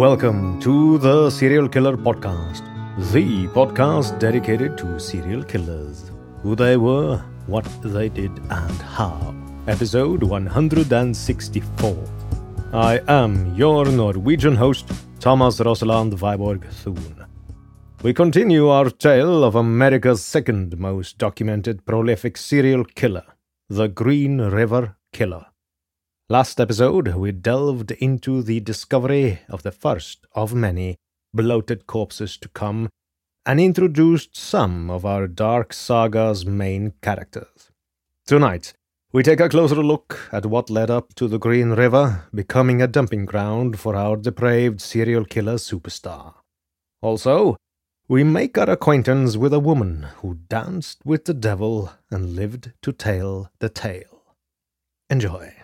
Welcome to the Serial Killer Podcast, the podcast dedicated to serial killers, who they were, what they did, and how. Episode 164. I am your Norwegian host, Thomas Rosaland Viborg Thun. We continue our tale of America's second most documented prolific serial killer, the Green River Killer. Last episode, we delved into the discovery of the first of many bloated corpses to come and introduced some of our Dark Saga's main characters. Tonight, we take a closer look at what led up to the Green River becoming a dumping ground for our depraved serial killer superstar. Also, we make our acquaintance with a woman who danced with the devil and lived to tell the tale. Enjoy.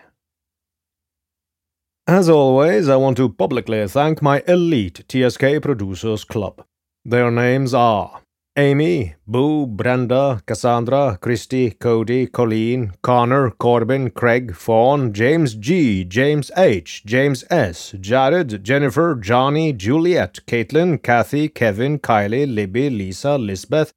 As always, I want to publicly thank my elite TSK Producers Club. Their names are Amy, Boo, Brenda, Cassandra, Christy, Cody, Colleen, Connor, Corbin, Craig, Fawn, James G, James H, James S, Jared, Jennifer, Johnny, Juliet, Caitlin, Kathy, Kevin, Kylie, Libby, Lisa, Lisbeth,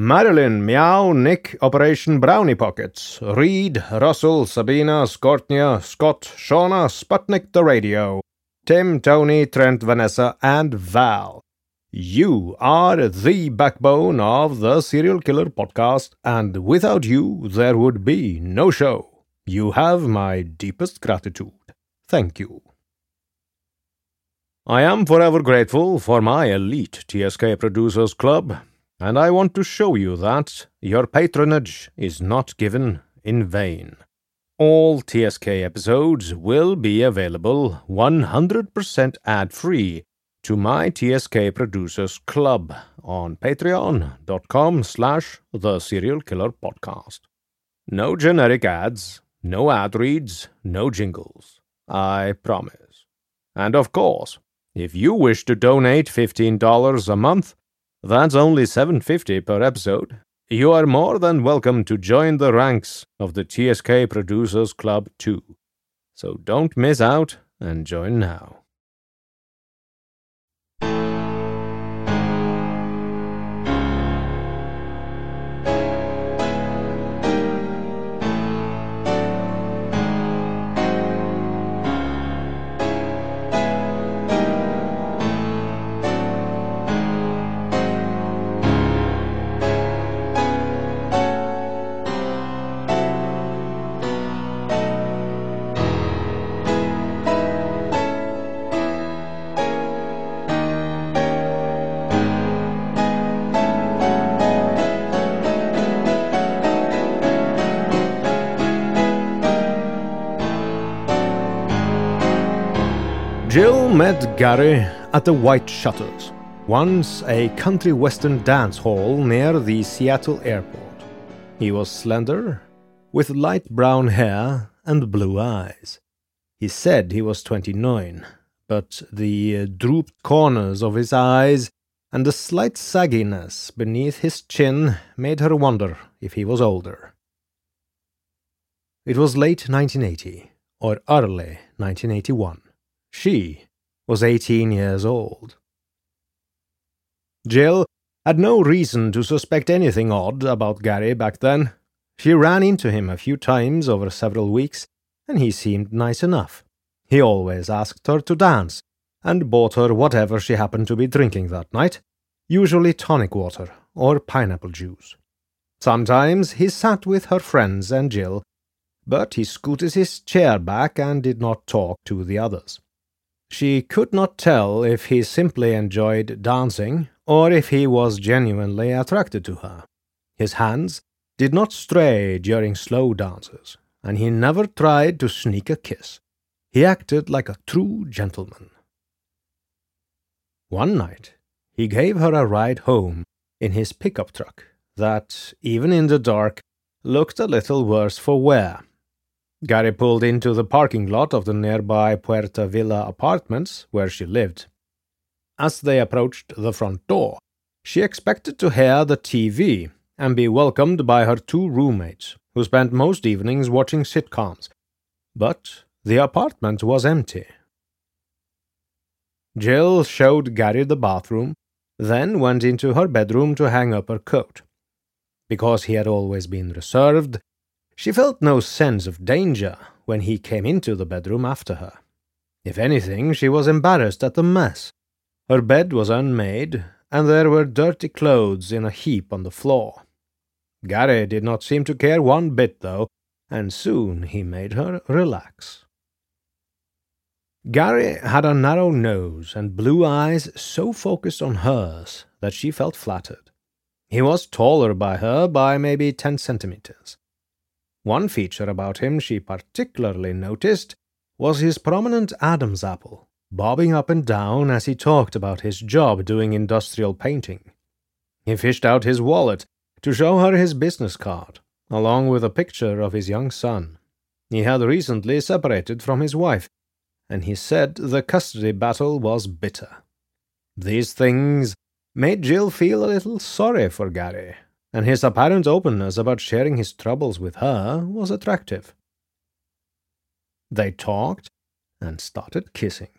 Marilyn, Meow, Nick, Operation Brownie Pockets, Reed, Russell, Sabina, Scortnia, Scott, Shauna, Sputnik the Radio, Tim, Tony, Trent, Vanessa, and Val. You are the backbone of the Serial Killer podcast, and without you, there would be no show. You have my deepest gratitude. Thank you. I am forever grateful for my elite TSK Producers Club and I want to show you that your patronage is not given in vain. All TSK episodes will be available 100% ad free to my TSK Producers Club on patreon.com slash the serial killer podcast. No generic ads, no ad reads, no jingles. I promise. And of course, if you wish to donate $15 a month, that's only 750 per episode. You are more than welcome to join the ranks of the TSK Producers Club too. So don't miss out and join now. Jill Gary at the White Shutters, once a country western dance hall near the Seattle airport. He was slender, with light brown hair and blue eyes. He said he was 29, but the uh, drooped corners of his eyes and the slight sagginess beneath his chin made her wonder if he was older. It was late 1980, or early 1981. She was 18 years old. Jill had no reason to suspect anything odd about Gary back then. She ran into him a few times over several weeks, and he seemed nice enough. He always asked her to dance, and bought her whatever she happened to be drinking that night, usually tonic water or pineapple juice. Sometimes he sat with her friends and Jill, but he scooted his chair back and did not talk to the others. She could not tell if he simply enjoyed dancing or if he was genuinely attracted to her. His hands did not stray during slow dances, and he never tried to sneak a kiss. He acted like a true gentleman. One night, he gave her a ride home in his pickup truck that, even in the dark, looked a little worse for wear. Gary pulled into the parking lot of the nearby Puerta Villa apartments where she lived. As they approached the front door, she expected to hear the TV and be welcomed by her two roommates, who spent most evenings watching sitcoms. But the apartment was empty. Jill showed Gary the bathroom, then went into her bedroom to hang up her coat. Because he had always been reserved, she felt no sense of danger when he came into the bedroom after her. If anything, she was embarrassed at the mess. Her bed was unmade, and there were dirty clothes in a heap on the floor. Gary did not seem to care one bit, though, and soon he made her relax. Gary had a narrow nose and blue eyes so focused on hers that she felt flattered. He was taller by her by maybe ten centimeters. One feature about him she particularly noticed was his prominent Adam's apple, bobbing up and down as he talked about his job doing industrial painting. He fished out his wallet to show her his business card, along with a picture of his young son. He had recently separated from his wife, and he said the custody battle was bitter. These things made Jill feel a little sorry for Gary, and his apparent openness about sharing his troubles with her was attractive. They talked and started kissing.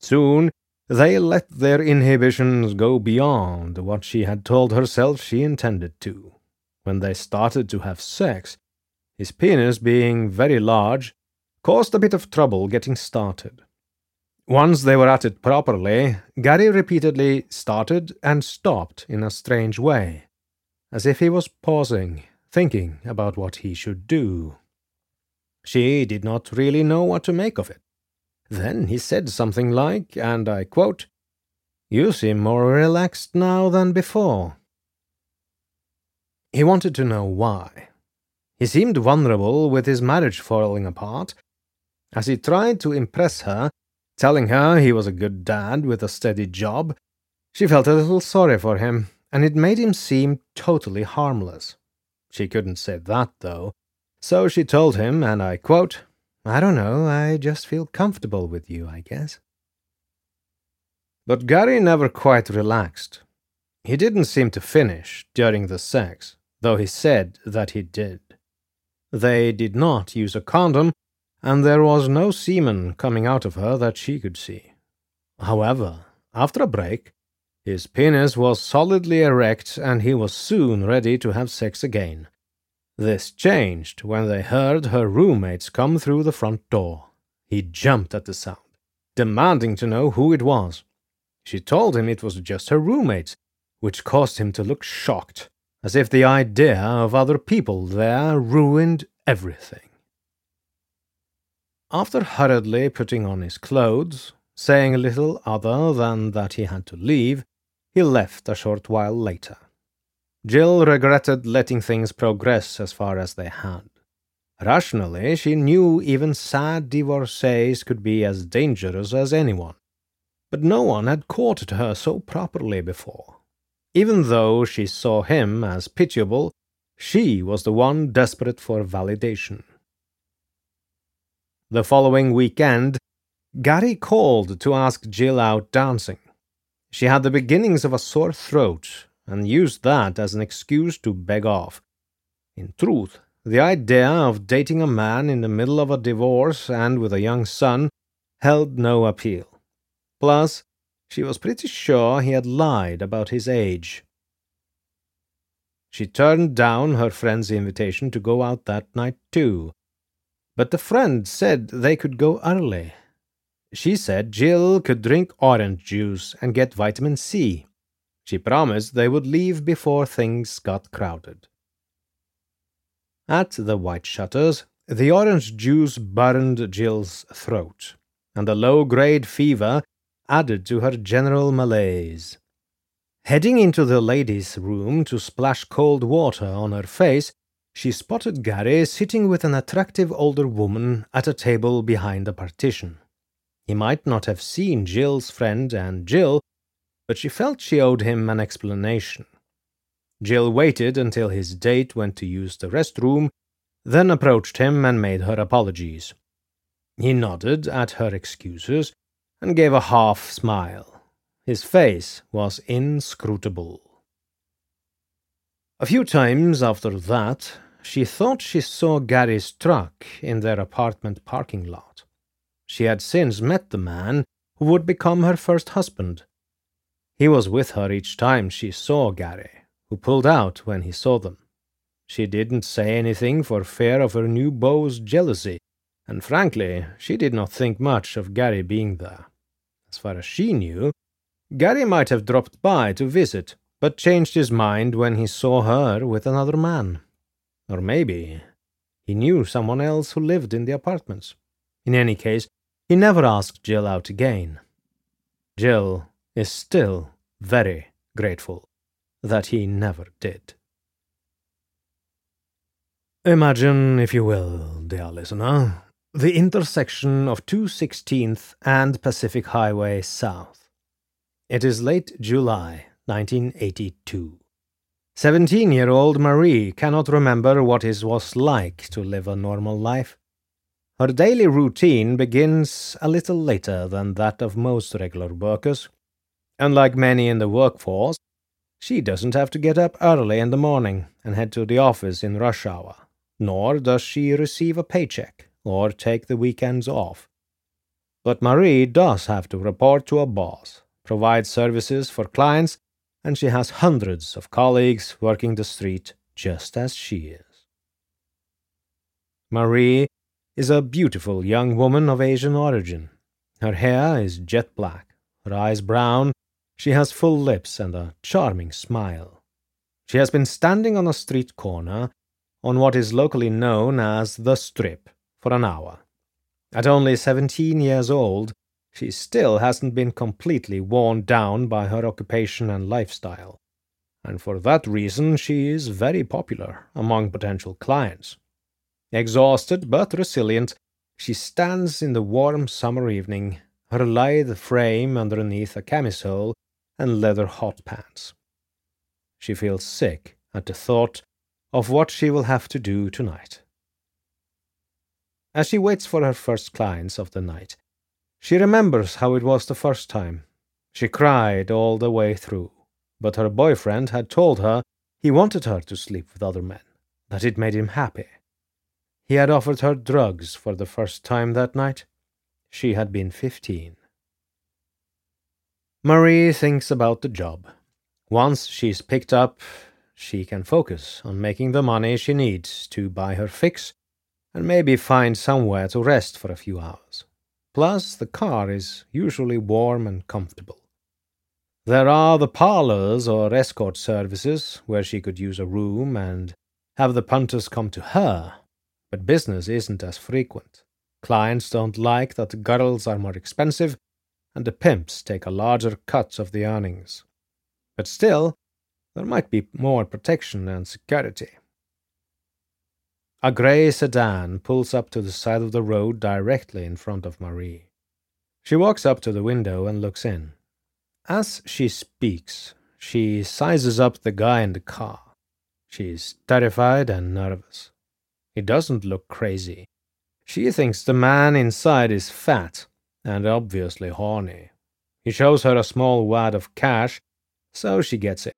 Soon they let their inhibitions go beyond what she had told herself she intended to. When they started to have sex, his penis being very large caused a bit of trouble getting started. Once they were at it properly, Gary repeatedly started and stopped in a strange way as if he was pausing, thinking about what he should do. She did not really know what to make of it. Then he said something like, and I quote, You seem more relaxed now than before. He wanted to know why. He seemed vulnerable with his marriage falling apart. As he tried to impress her, telling her he was a good dad with a steady job, she felt a little sorry for him and it made him seem totally harmless. She couldn't say that, though, so she told him, and I quote, I don't know, I just feel comfortable with you, I guess. But Gary never quite relaxed. He didn't seem to finish during the sex, though he said that he did. They did not use a condom, and there was no semen coming out of her that she could see. However, after a break, his penis was solidly erect, and he was soon ready to have sex again. This changed when they heard her roommates come through the front door. He jumped at the sound, demanding to know who it was. She told him it was just her roommates, which caused him to look shocked, as if the idea of other people there ruined everything. After hurriedly putting on his clothes, saying little other than that he had to leave, he left a short while later. Jill regretted letting things progress as far as they had. Rationally, she knew even sad divorcees could be as dangerous as anyone. But no one had courted her so properly before. Even though she saw him as pitiable, she was the one desperate for validation. The following weekend, Gary called to ask Jill out dancing. She had the beginnings of a sore throat and used that as an excuse to beg off. In truth, the idea of dating a man in the middle of a divorce and with a young son held no appeal. Plus, she was pretty sure he had lied about his age. She turned down her friend's invitation to go out that night, too. But the friend said they could go early. She said Jill could drink orange juice and get vitamin C. She promised they would leave before things got crowded. At the White Shutters, the orange juice burned Jill's throat, and a low grade fever added to her general malaise. Heading into the ladies' room to splash cold water on her face, she spotted Gary sitting with an attractive older woman at a table behind a partition. He might not have seen Jill's friend and Jill, but she felt she owed him an explanation. Jill waited until his date went to use the restroom, then approached him and made her apologies. He nodded at her excuses and gave a half smile. His face was inscrutable. A few times after that, she thought she saw Gary's truck in their apartment parking lot. She had since met the man who would become her first husband. He was with her each time she saw Gary, who pulled out when he saw them. She didn't say anything for fear of her new beau's jealousy, and frankly, she did not think much of Gary being there. As far as she knew, Gary might have dropped by to visit, but changed his mind when he saw her with another man. Or maybe he knew someone else who lived in the apartments. In any case, he never asked Jill out again. Jill is still very grateful that he never did. Imagine, if you will, dear listener, the intersection of 216th and Pacific Highway South. It is late July 1982. Seventeen year old Marie cannot remember what it was like to live a normal life. Her daily routine begins a little later than that of most regular workers. Unlike many in the workforce, she doesn't have to get up early in the morning and head to the office in rush hour, nor does she receive a paycheck or take the weekends off. But Marie does have to report to a boss, provide services for clients, and she has hundreds of colleagues working the street just as she is. Marie is a beautiful young woman of Asian origin. Her hair is jet black, her eyes brown, she has full lips and a charming smile. She has been standing on a street corner on what is locally known as the Strip for an hour. At only seventeen years old, she still hasn't been completely worn down by her occupation and lifestyle, and for that reason she is very popular among potential clients. Exhausted but resilient, she stands in the warm summer evening, her lithe frame underneath a camisole and leather hot pants. She feels sick at the thought of what she will have to do tonight. As she waits for her first clients of the night, she remembers how it was the first time. She cried all the way through, but her boyfriend had told her he wanted her to sleep with other men, that it made him happy. He had offered her drugs for the first time that night. She had been fifteen. Marie thinks about the job. Once she's picked up, she can focus on making the money she needs to buy her fix and maybe find somewhere to rest for a few hours. Plus, the car is usually warm and comfortable. There are the parlors or escort services where she could use a room and have the punters come to her, but business isn't as frequent. Clients don't like that the girls are more expensive, and the pimps take a larger cut of the earnings. But still, there might be more protection and security. A grey sedan pulls up to the side of the road directly in front of Marie. She walks up to the window and looks in. As she speaks, she sizes up the guy in the car. She's terrified and nervous. He doesn't look crazy. She thinks the man inside is fat and obviously horny. He shows her a small wad of cash, so she gets it.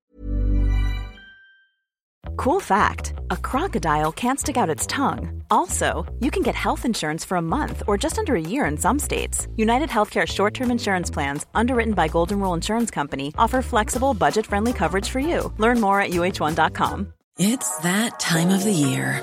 Cool fact a crocodile can't stick out its tongue. Also, you can get health insurance for a month or just under a year in some states. United Healthcare short term insurance plans, underwritten by Golden Rule Insurance Company, offer flexible, budget friendly coverage for you. Learn more at uh1.com. It's that time of the year.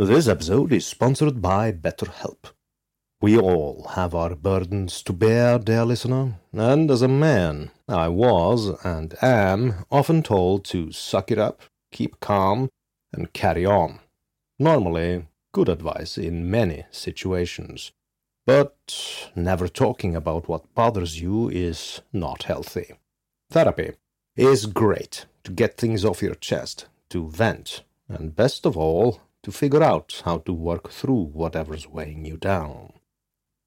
This episode is sponsored by BetterHelp. We all have our burdens to bear, dear listener, and as a man, I was and am often told to suck it up, keep calm, and carry on. Normally, good advice in many situations. But never talking about what bothers you is not healthy. Therapy is great to get things off your chest, to vent, and best of all, to figure out how to work through whatever's weighing you down.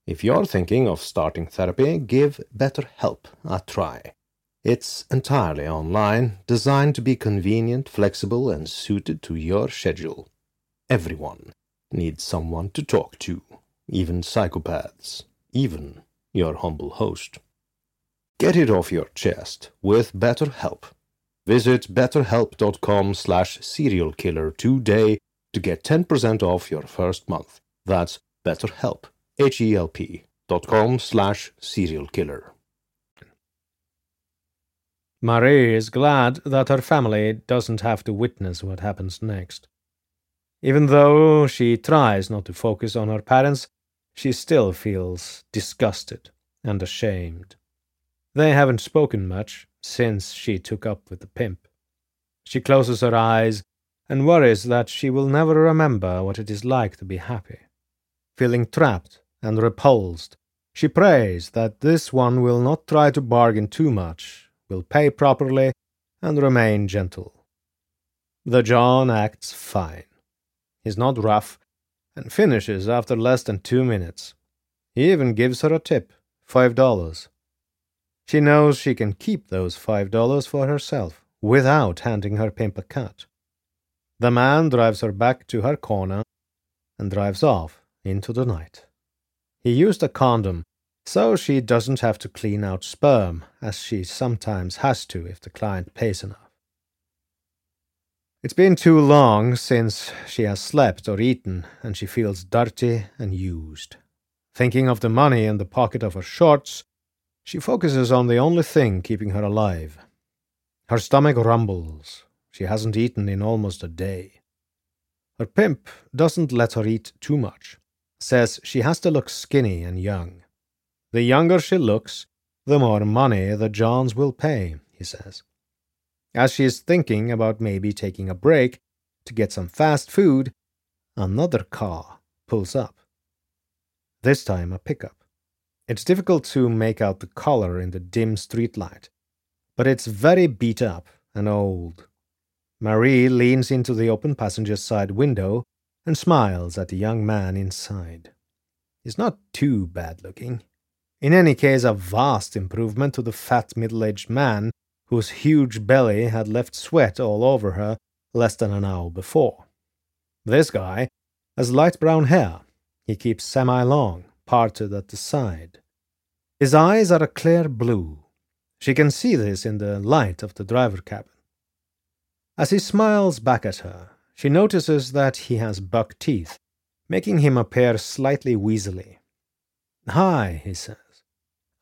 If you're thinking of starting therapy, give BetterHelp a try. It's entirely online, designed to be convenient, flexible, and suited to your schedule. Everyone needs someone to talk to, even psychopaths, even your humble host. Get it off your chest with BetterHelp. Visit betterhelp.com slash serialkiller today to get 10% off your first month. That's BetterHelp H-E-L-P dot com slash serial killer. Marie is glad that her family doesn't have to witness what happens next. Even though she tries not to focus on her parents, she still feels disgusted and ashamed. They haven't spoken much since she took up with the pimp. She closes her eyes and worries that she will never remember what it is like to be happy. Feeling trapped and repulsed. She prays that this one will not try to bargain too much, will pay properly, and remain gentle. The John acts fine. He's not rough, and finishes after less than two minutes. He even gives her a tip, five dollars. She knows she can keep those five dollars for herself, without handing her pimp a cut. The man drives her back to her corner and drives off into the night. He used a condom, so she doesn't have to clean out sperm, as she sometimes has to if the client pays enough. It's been too long since she has slept or eaten, and she feels dirty and used. Thinking of the money in the pocket of her shorts, she focuses on the only thing keeping her alive. Her stomach rumbles. She hasn't eaten in almost a day. Her pimp doesn't let her eat too much says she has to look skinny and young. The younger she looks, the more money the Johns will pay, he says. As she is thinking about maybe taking a break to get some fast food, another car pulls up. This time a pickup. It's difficult to make out the color in the dim streetlight, but it's very beat up and old. Marie leans into the open passenger side window and smiles at the young man inside. He's not too bad looking. In any case, a vast improvement to the fat middle aged man whose huge belly had left sweat all over her less than an hour before. This guy has light brown hair. He keeps semi long, parted at the side. His eyes are a clear blue. She can see this in the light of the driver cabin. As he smiles back at her, she notices that he has buck teeth, making him appear slightly weaselly. Hi, he says.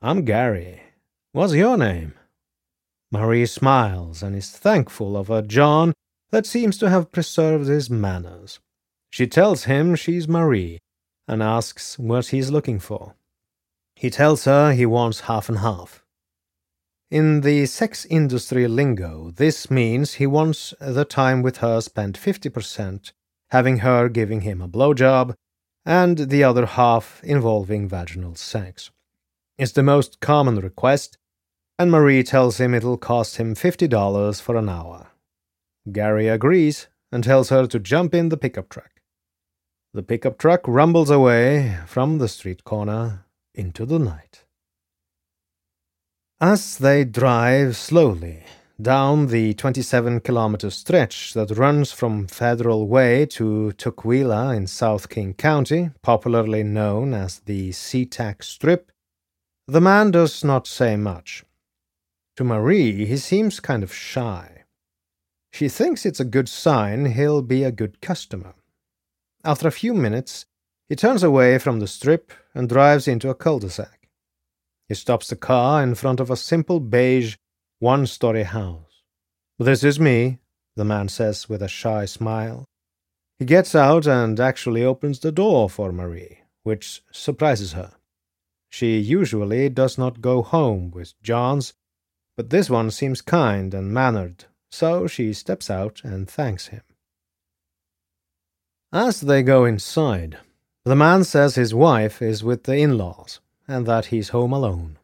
I'm Gary. What's your name? Marie smiles and is thankful of a John that seems to have preserved his manners. She tells him she's Marie and asks what he's looking for. He tells her he wants half and half. In the sex industry lingo, this means he wants the time with her spent 50%, having her giving him a blowjob, and the other half involving vaginal sex. It's the most common request, and Marie tells him it'll cost him $50 for an hour. Gary agrees and tells her to jump in the pickup truck. The pickup truck rumbles away from the street corner into the night. As they drive slowly down the 27 kilometer stretch that runs from Federal Way to Tukwila in South King County, popularly known as the SeaTac Strip, the man does not say much. To Marie, he seems kind of shy. She thinks it's a good sign he'll be a good customer. After a few minutes, he turns away from the strip and drives into a cul de sac. He stops the car in front of a simple beige one story house. This is me, the man says with a shy smile. He gets out and actually opens the door for Marie, which surprises her. She usually does not go home with Johns, but this one seems kind and mannered, so she steps out and thanks him. As they go inside, the man says his wife is with the in laws and that he's home alone.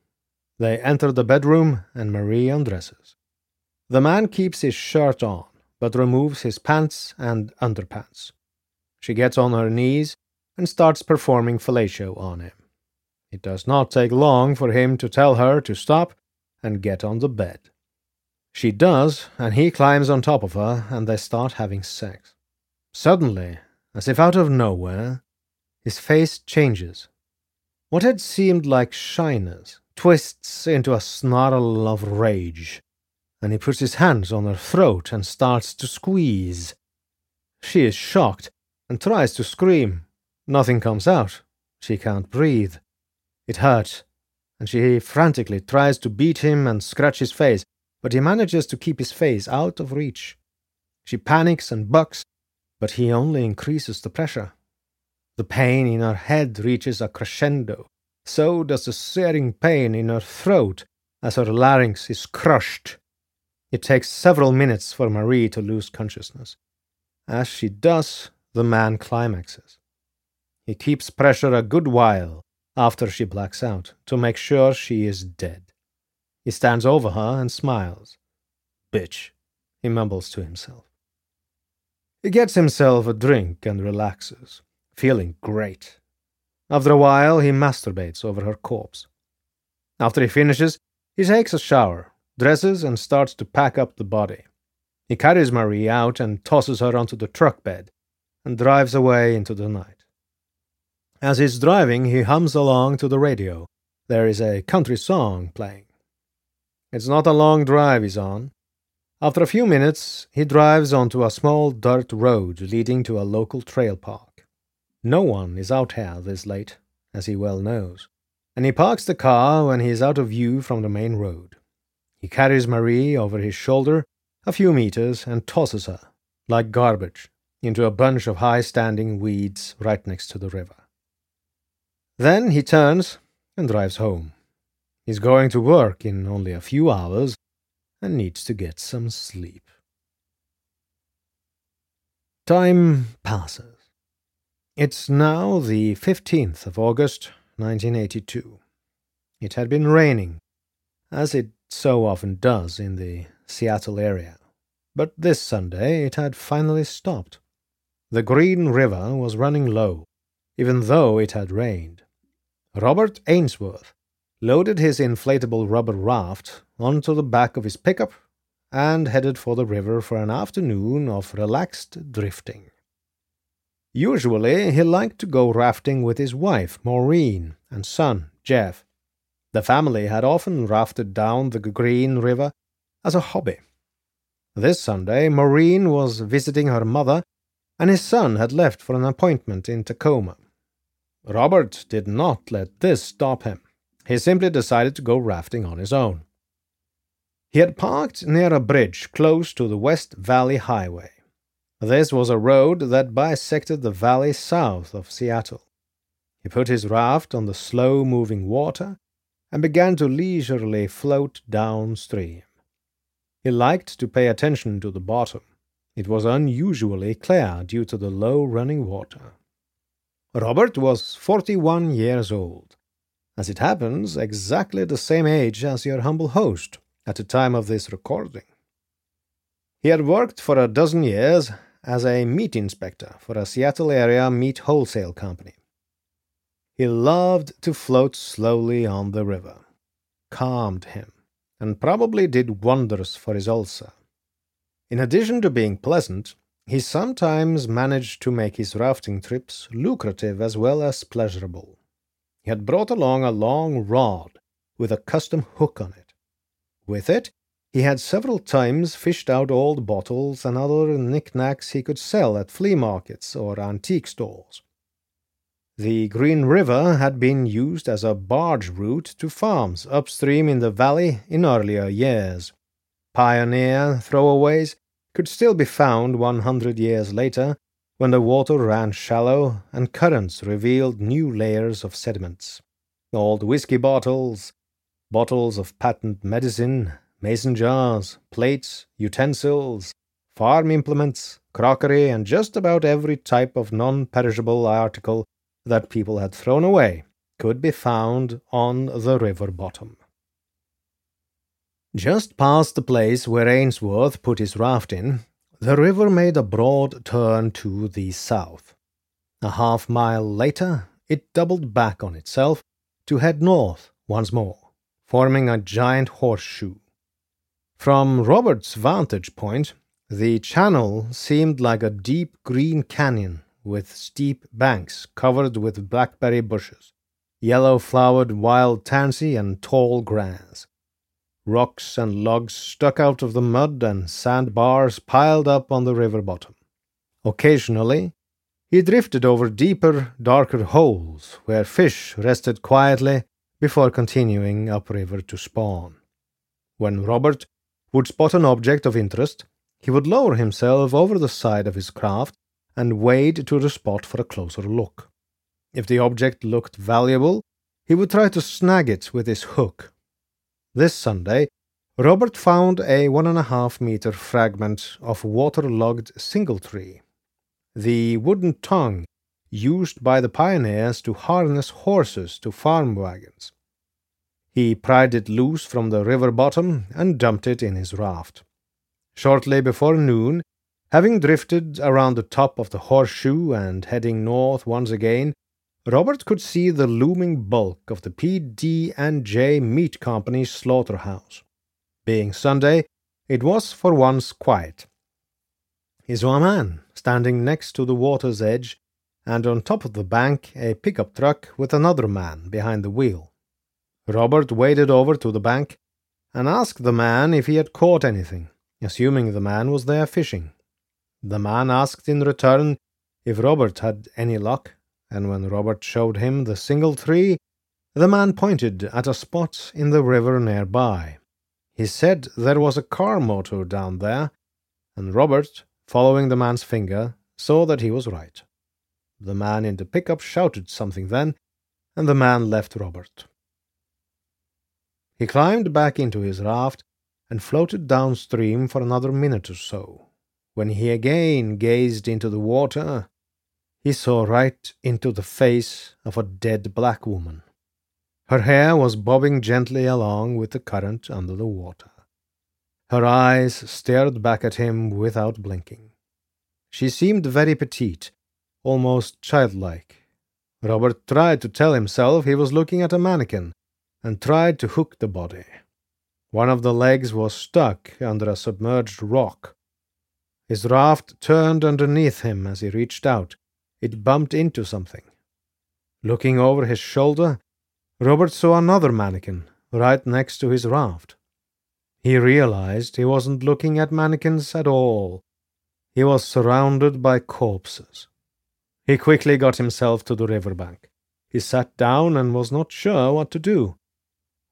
They enter the bedroom and Marie undresses. The man keeps his shirt on, but removes his pants and underpants. She gets on her knees and starts performing fellatio on him. It does not take long for him to tell her to stop and get on the bed. She does, and he climbs on top of her, and they start having sex. Suddenly, as if out of nowhere, his face changes. What had seemed like shyness twists into a snarl of rage, and he puts his hands on her throat and starts to squeeze. She is shocked and tries to scream. Nothing comes out. She can't breathe. It hurts, and she frantically tries to beat him and scratch his face, but he manages to keep his face out of reach. She panics and bucks, but he only increases the pressure. The pain in her head reaches a crescendo. So does the searing pain in her throat as her larynx is crushed. It takes several minutes for Marie to lose consciousness. As she does, the man climaxes. He keeps pressure a good while after she blacks out to make sure she is dead. He stands over her and smiles. Bitch, he mumbles to himself. He gets himself a drink and relaxes feeling great. After a while, he masturbates over her corpse. After he finishes, he takes a shower, dresses, and starts to pack up the body. He carries Marie out and tosses her onto the truck bed and drives away into the night. As he's driving, he hums along to the radio. There is a country song playing. It's not a long drive he's on. After a few minutes, he drives onto a small dirt road leading to a local trail park. No one is out here this late, as he well knows, and he parks the car when he is out of view from the main road. He carries Marie over his shoulder a few meters and tosses her, like garbage, into a bunch of high standing weeds right next to the river. Then he turns and drives home. He's going to work in only a few hours and needs to get some sleep. Time passes. It's now the 15th of August, 1982. It had been raining, as it so often does in the Seattle area, but this Sunday it had finally stopped. The Green River was running low, even though it had rained. Robert Ainsworth loaded his inflatable rubber raft onto the back of his pickup and headed for the river for an afternoon of relaxed drifting. Usually, he liked to go rafting with his wife, Maureen, and son, Jeff. The family had often rafted down the Green River as a hobby. This Sunday, Maureen was visiting her mother, and his son had left for an appointment in Tacoma. Robert did not let this stop him. He simply decided to go rafting on his own. He had parked near a bridge close to the West Valley Highway. This was a road that bisected the valley south of Seattle. He put his raft on the slow moving water and began to leisurely float downstream. He liked to pay attention to the bottom. It was unusually clear due to the low running water. Robert was forty one years old. As it happens, exactly the same age as your humble host at the time of this recording. He had worked for a dozen years as a meat inspector for a Seattle area meat wholesale company. He loved to float slowly on the river. Calmed him, and probably did wonders for his ulcer. In addition to being pleasant, he sometimes managed to make his rafting trips lucrative as well as pleasurable. He had brought along a long rod with a custom hook on it. With it, he had several times fished out old bottles and other knickknacks he could sell at flea markets or antique stores. The Green River had been used as a barge route to farms upstream in the valley in earlier years. Pioneer throwaways could still be found 100 years later when the water ran shallow and currents revealed new layers of sediments. Old whiskey bottles, bottles of patent medicine, mason jars, plates, utensils, farm implements, crockery, and just about every type of non perishable article that people had thrown away could be found on the river bottom. Just past the place where Ainsworth put his raft in, the river made a broad turn to the south. A half mile later, it doubled back on itself to head north once more, forming a giant horseshoe. From Robert's vantage point, the channel seemed like a deep green canyon with steep banks covered with blackberry bushes, yellow flowered wild tansy, and tall grass. Rocks and logs stuck out of the mud and sandbars piled up on the river bottom. Occasionally, he drifted over deeper, darker holes where fish rested quietly before continuing upriver to spawn. When Robert would spot an object of interest, he would lower himself over the side of his craft and wade to the spot for a closer look. If the object looked valuable, he would try to snag it with his hook. This Sunday, Robert found a one and a half meter fragment of waterlogged singletree, the wooden tongue used by the pioneers to harness horses to farm wagons. He pried it loose from the river bottom and dumped it in his raft. Shortly before noon, Having drifted around the top of the horseshoe and heading north once again, Robert could see the looming bulk of the PD&J Meat Company's slaughterhouse. Being Sunday, it was for once quiet. He saw a man standing next to the water's edge, and on top of the bank a pickup truck with another man behind the wheel. Robert waded over to the bank and asked the man if he had caught anything, assuming the man was there fishing. The man asked in return if Robert had any luck, and when Robert showed him the singletree, the man pointed at a spot in the river nearby. He said there was a car motor down there, and Robert, following the man's finger, saw that he was right. The man in the pickup shouted something then, and the man left Robert. He climbed back into his raft and floated downstream for another minute or so. When he again gazed into the water, he saw right into the face of a dead black woman. Her hair was bobbing gently along with the current under the water. Her eyes stared back at him without blinking. She seemed very petite, almost childlike. Robert tried to tell himself he was looking at a mannequin and tried to hook the body. One of the legs was stuck under a submerged rock, his raft turned underneath him as he reached out. It bumped into something. Looking over his shoulder, Robert saw another mannequin right next to his raft. He realized he wasn't looking at mannequins at all. He was surrounded by corpses. He quickly got himself to the river bank. He sat down and was not sure what to do.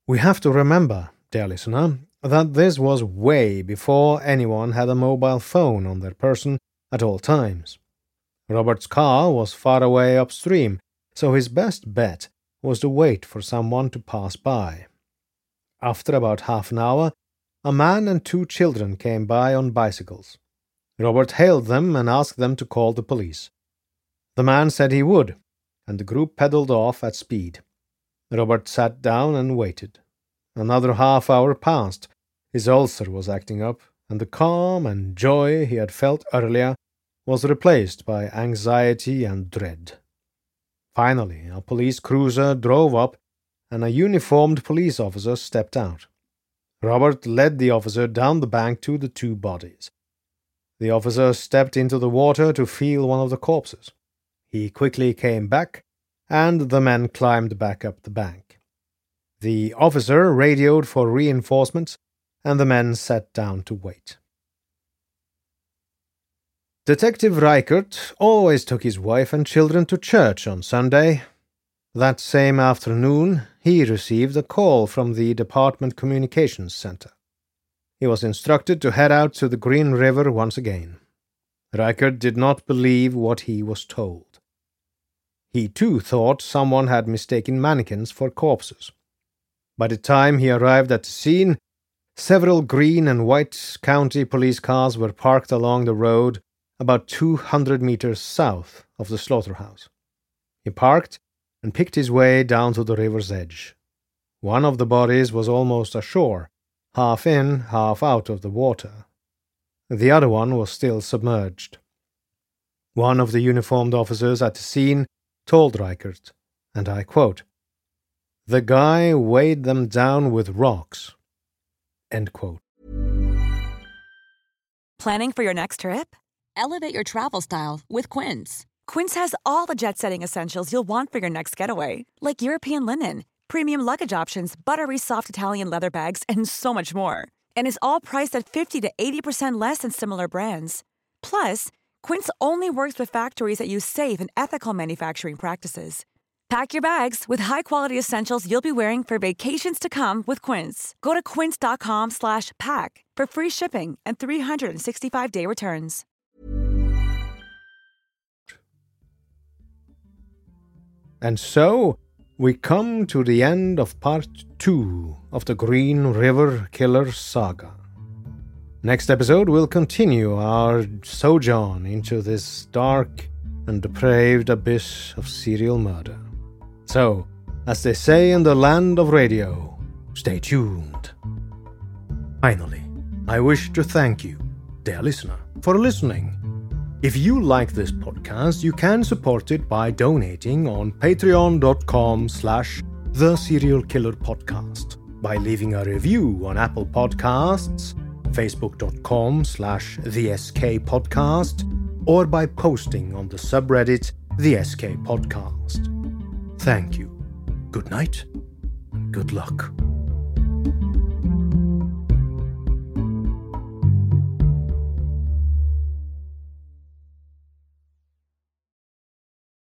We have to remember, dear listener, that this was way before anyone had a mobile phone on their person at all times. Robert's car was far away upstream, so his best bet was to wait for someone to pass by. After about half an hour, a man and two children came by on bicycles. Robert hailed them and asked them to call the police. The man said he would, and the group pedaled off at speed. Robert sat down and waited. Another half hour passed. His ulcer was acting up, and the calm and joy he had felt earlier was replaced by anxiety and dread. Finally, a police cruiser drove up, and a uniformed police officer stepped out. Robert led the officer down the bank to the two bodies. The officer stepped into the water to feel one of the corpses. He quickly came back, and the men climbed back up the bank. The officer radioed for reinforcements, and the men sat down to wait. Detective Reichert always took his wife and children to church on Sunday. That same afternoon, he received a call from the Department Communications Center. He was instructed to head out to the Green River once again. Reichert did not believe what he was told. He too thought someone had mistaken mannequins for corpses. By the time he arrived at the scene, several green and white county police cars were parked along the road about 200 meters south of the slaughterhouse. He parked and picked his way down to the river's edge. One of the bodies was almost ashore, half in, half out of the water. The other one was still submerged. One of the uniformed officers at the scene told Reichert, and I quote, The guy weighed them down with rocks. End quote. Planning for your next trip? Elevate your travel style with Quince. Quince has all the jet setting essentials you'll want for your next getaway, like European linen, premium luggage options, buttery soft Italian leather bags, and so much more. And is all priced at 50 to 80% less than similar brands. Plus, Quince only works with factories that use safe and ethical manufacturing practices. Pack your bags with high-quality essentials you'll be wearing for vacations to come with Quince. Go to quince.com/pack for free shipping and 365-day returns. And so we come to the end of part 2 of the Green River Killer saga. Next episode, we'll continue our sojourn into this dark and depraved abyss of serial murder. So, as they say in the land of radio, stay tuned. Finally, I wish to thank you, dear listener, for listening. If you like this podcast, you can support it by donating on patreon.com slash the serial killer podcast, by leaving a review on Apple Podcasts, facebook.com slash the SK podcast, or by posting on the subreddit the SK podcast. Thank you. Good night good luck.